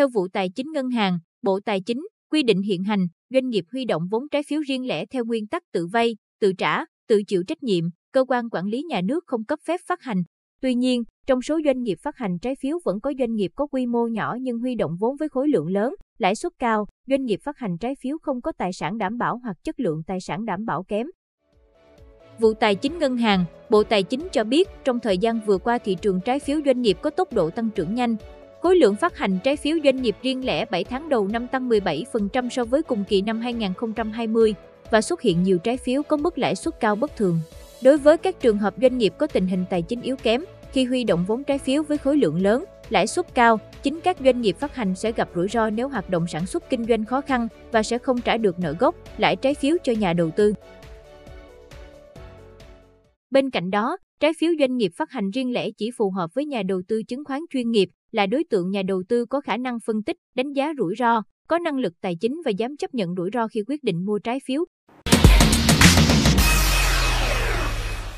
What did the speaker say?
Theo vụ Tài chính Ngân hàng, Bộ Tài chính, quy định hiện hành, doanh nghiệp huy động vốn trái phiếu riêng lẻ theo nguyên tắc tự vay, tự trả, tự chịu trách nhiệm, cơ quan quản lý nhà nước không cấp phép phát hành. Tuy nhiên, trong số doanh nghiệp phát hành trái phiếu vẫn có doanh nghiệp có quy mô nhỏ nhưng huy động vốn với khối lượng lớn, lãi suất cao, doanh nghiệp phát hành trái phiếu không có tài sản đảm bảo hoặc chất lượng tài sản đảm bảo kém. Vụ Tài chính Ngân hàng, Bộ Tài chính cho biết trong thời gian vừa qua thị trường trái phiếu doanh nghiệp có tốc độ tăng trưởng nhanh. Khối lượng phát hành trái phiếu doanh nghiệp riêng lẻ 7 tháng đầu năm tăng 17% so với cùng kỳ năm 2020 và xuất hiện nhiều trái phiếu có mức lãi suất cao bất thường. Đối với các trường hợp doanh nghiệp có tình hình tài chính yếu kém, khi huy động vốn trái phiếu với khối lượng lớn, lãi suất cao, chính các doanh nghiệp phát hành sẽ gặp rủi ro nếu hoạt động sản xuất kinh doanh khó khăn và sẽ không trả được nợ gốc, lãi trái phiếu cho nhà đầu tư. Bên cạnh đó, trái phiếu doanh nghiệp phát hành riêng lẻ chỉ phù hợp với nhà đầu tư chứng khoán chuyên nghiệp, là đối tượng nhà đầu tư có khả năng phân tích, đánh giá rủi ro, có năng lực tài chính và dám chấp nhận rủi ro khi quyết định mua trái phiếu,